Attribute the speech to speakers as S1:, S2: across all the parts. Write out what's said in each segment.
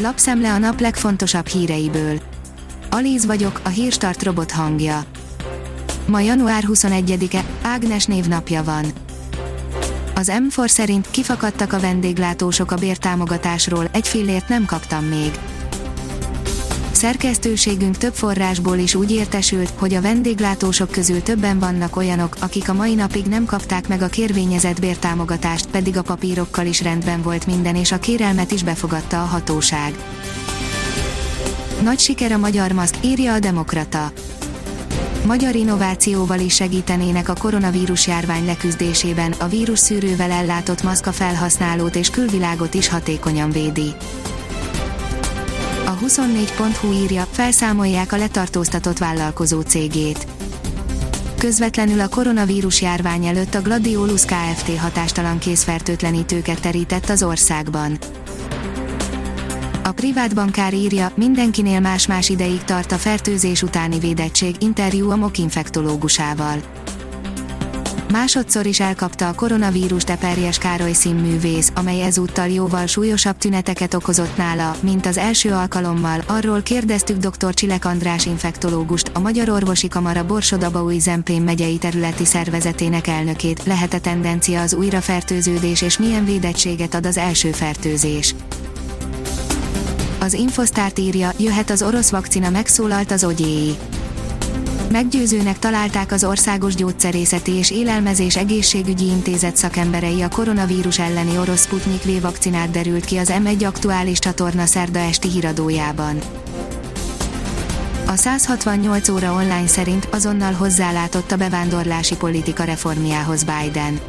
S1: Lapszemle a nap legfontosabb híreiből. Alíz vagyok, a hírstart robot hangja. Ma január 21-e, Ágnes névnapja van. Az M4 szerint kifakadtak a vendéglátósok a bértámogatásról, egy fillért nem kaptam még. Szerkesztőségünk több forrásból is úgy értesült, hogy a vendéglátósok közül többen vannak olyanok, akik a mai napig nem kapták meg a kérvényezett bértámogatást, pedig a papírokkal is rendben volt minden és a kérelmet is befogadta a hatóság. Nagy siker a magyar maszk, írja a Demokrata. Magyar innovációval is segítenének a koronavírus járvány leküzdésében, a vírus szűrővel ellátott maszka felhasználót és külvilágot is hatékonyan védi. A 24.hu írja, felszámolják a letartóztatott vállalkozó cégét. Közvetlenül a koronavírus járvány előtt a Gladiolus Kft. hatástalan készfertőtlenítőket terített az országban. A privát bankár írja, mindenkinél más-más ideig tart a fertőzés utáni védettség, interjú a MOK infektológusával. Másodszor is elkapta a koronavírus Teperjes Károly színművész, amely ezúttal jóval súlyosabb tüneteket okozott nála, mint az első alkalommal. Arról kérdeztük dr. Csilek András infektológust, a Magyar Orvosi Kamara Borsodabaúj Zempén megyei területi szervezetének elnökét, lehet-e tendencia az újrafertőződés és milyen védettséget ad az első fertőzés. Az Infosztárt írja, jöhet az orosz vakcina megszólalt az ogyéi. Meggyőzőnek találták az Országos Gyógyszerészeti és Élelmezés Egészségügyi Intézet szakemberei a koronavírus elleni orosz Sputnik V vakcinát derült ki az M1 aktuális csatorna szerda esti híradójában. A 168 óra online szerint azonnal hozzálátott a bevándorlási politika reformjához Biden.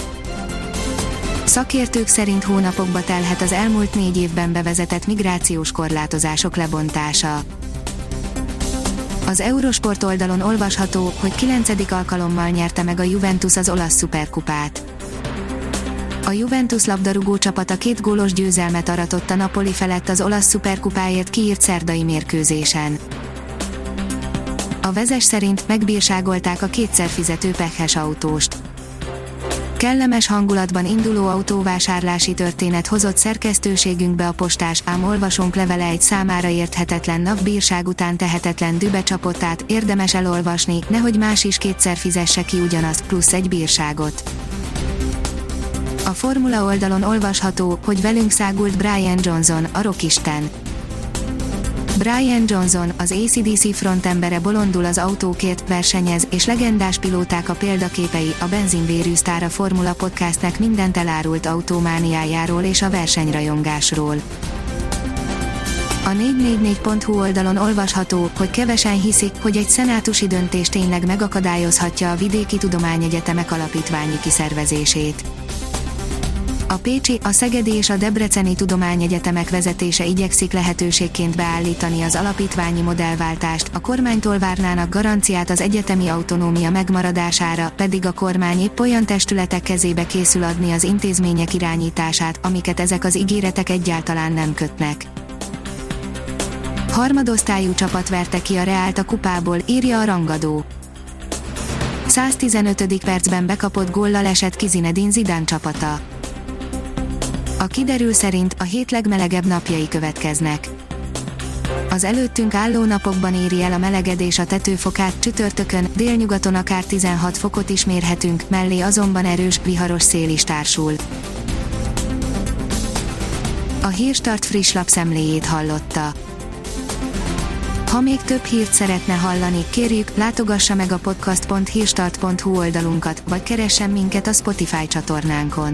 S1: Szakértők szerint hónapokba telhet az elmúlt négy évben bevezetett migrációs korlátozások lebontása. Az Eurosport oldalon olvasható, hogy 9. alkalommal nyerte meg a Juventus az olasz szuperkupát. A Juventus labdarúgó csapata két gólos győzelmet aratott a Napoli felett az olasz szuperkupáért kiírt szerdai mérkőzésen. A vezes szerint megbírságolták a kétszer fizető pekhes autóst. Kellemes hangulatban induló autóvásárlási történet hozott szerkesztőségünkbe a postás, ám olvasónk levele egy számára érthetetlen napbírság után tehetetlen dübe csapott át, érdemes elolvasni, nehogy más is kétszer fizesse ki ugyanazt, plusz egy bírságot. A formula oldalon olvasható, hogy velünk szágult Brian Johnson, a rockisten. Brian Johnson, az ACDC frontembere bolondul az autókért, versenyez, és legendás pilóták a példaképei, a benzinvérű sztár a Formula Podcastnek mindent elárult autómániájáról és a versenyrajongásról. A 444.hu oldalon olvasható, hogy kevesen hiszik, hogy egy szenátusi döntés tényleg megakadályozhatja a vidéki tudományegyetemek alapítványi kiszervezését. A Pécsi, a Szegedi és a Debreceni Tudományegyetemek vezetése igyekszik lehetőségként beállítani az alapítványi modellváltást, a kormánytól várnának garanciát az egyetemi autonómia megmaradására, pedig a kormány épp olyan testületek kezébe készül adni az intézmények irányítását, amiket ezek az ígéretek egyáltalán nem kötnek. Harmadosztályú csapat verte ki a Reált a kupából, írja a rangadó. 115. percben bekapott góllal esett ki Zinedine csapata. A kiderül szerint a hét legmelegebb napjai következnek. Az előttünk álló napokban éri el a melegedés a tetőfokát, csütörtökön, délnyugaton akár 16 fokot is mérhetünk, mellé azonban erős, viharos szél is társul. A Hírstart friss lapszemléjét hallotta. Ha még több hírt szeretne hallani, kérjük, látogassa meg a podcast.hírstart.hu oldalunkat, vagy keressen minket a Spotify csatornánkon